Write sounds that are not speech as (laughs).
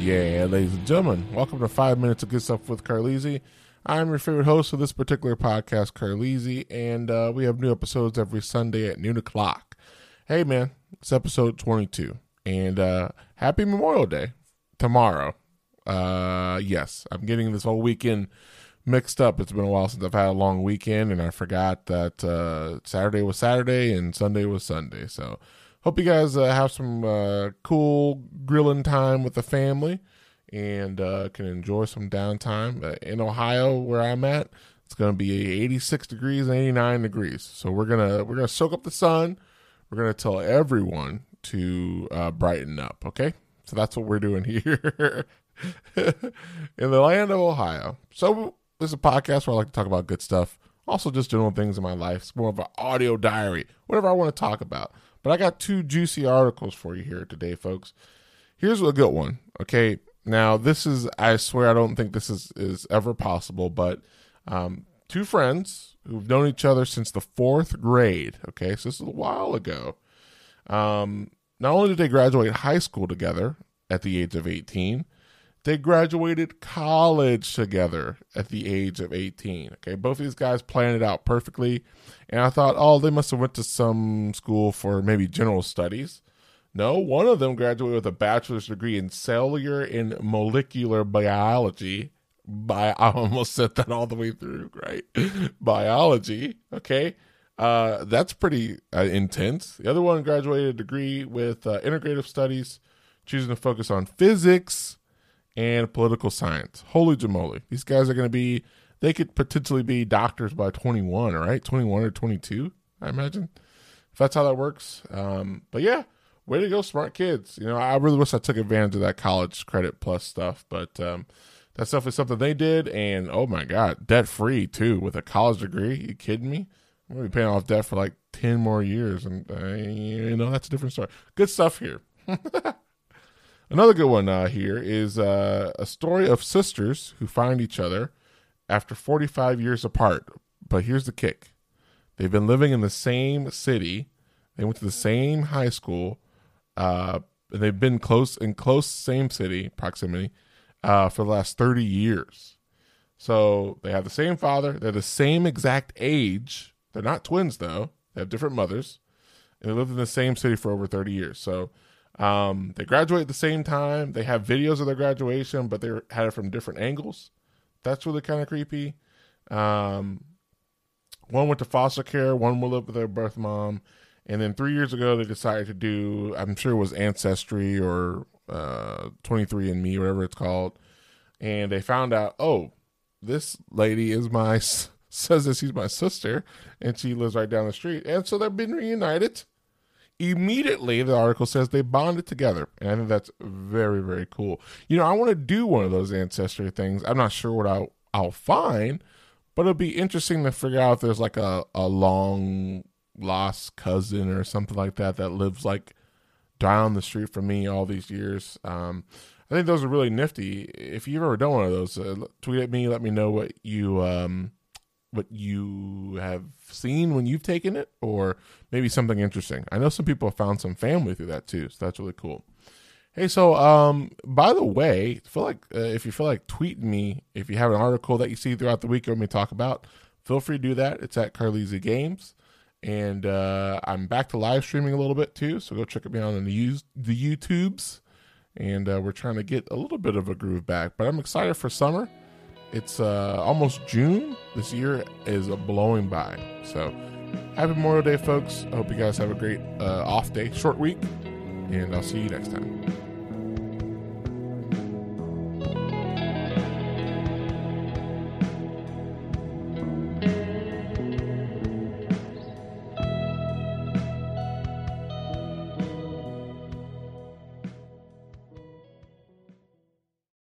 ladies and gentlemen. Welcome to Five Minutes of Good Stuff with Carlisi. I'm your favorite host of this particular podcast, Carlisi, and uh, we have new episodes every Sunday at noon o'clock. Hey, man, it's episode 22, and uh, happy Memorial Day tomorrow. Uh, yes, I'm getting this whole weekend mixed up. It's been a while since I've had a long weekend, and I forgot that uh, Saturday was Saturday and Sunday was Sunday. So, hope you guys uh, have some uh, cool grilling time with the family and uh, can enjoy some downtime. Uh, in Ohio, where I'm at, it's going to be 86 degrees and 89 degrees. So we're gonna we're gonna soak up the sun. We're gonna tell everyone to uh, brighten up. Okay, so that's what we're doing (laughs) here in the land of Ohio. So this is a podcast where I like to talk about good stuff. Also, just general things in my life. It's more of an audio diary, whatever I want to talk about. But I got two juicy articles for you here today, folks. Here's a good one. Okay, now, this is, I swear, I don't think this is, is ever possible, but um, two friends who've known each other since the fourth grade, okay, so this is a while ago. Um, not only did they graduate high school together at the age of 18, they graduated college together at the age of 18. Okay, both of these guys planned it out perfectly. And I thought, oh, they must have went to some school for maybe general studies. No, one of them graduated with a bachelor's degree in cellular and molecular biology. (laughs) I almost said that all the way through, right? (laughs) biology. Okay. Uh, that's pretty uh, intense. The other one graduated a degree with uh, integrative studies, choosing to focus on physics and political science. Holy jamoly. These guys are going to be, they could potentially be doctors by 21, right? 21 or 22, I imagine. If that's how that works. Um, but yeah, way to go, smart kids. You know, I really wish I took advantage of that college credit plus stuff, but um, that's definitely something they did. And oh my God, debt free too with a college degree. You kidding me? I'm gonna be paying off debt for like ten more years, and uh, you know that's a different story. Good stuff here. (laughs) Another good one uh, here is uh, a story of sisters who find each other after 45 years apart. But here's the kick: they've been living in the same city. They went to the same high school uh, they've been close in close same city proximity uh, for the last 30 years. So they have the same father. They're the same exact age. They're not twins though. They have different mothers, and they lived in the same city for over 30 years. So um, they graduate at the same time. They have videos of their graduation, but they had it from different angles. That's really kind of creepy. Um, one went to foster care. One will live with their birth mom, and then three years ago, they decided to do, I'm sure it was Ancestry or uh, 23andMe, whatever it's called. And they found out, oh, this lady is my, (laughs) says that she's my sister, and she lives right down the street. And so they've been reunited. Immediately, the article says they bonded together. And I think that's very, very cool. You know, I want to do one of those Ancestry things. I'm not sure what I'll, I'll find, but it'll be interesting to figure out if there's like a, a long lost cousin or something like that that lives like down the street from me all these years. Um, I think those are really nifty. If you've ever done one of those, uh, tweet at me. Let me know what you um, what you have seen when you've taken it, or maybe something interesting. I know some people have found some family through that too, so that's really cool. Hey, so um, by the way, feel like uh, if you feel like tweeting me, if you have an article that you see throughout the week you want me talk about, feel free to do that. It's at Carlisi Games and uh, I'm back to live streaming a little bit too. So go check me out on the use the YouTubes, and uh, we're trying to get a little bit of a groove back. But I'm excited for summer. It's uh, almost June. This year is blowing by. So happy Memorial Day, folks. I hope you guys have a great uh, off day, short week, and I'll see you next time.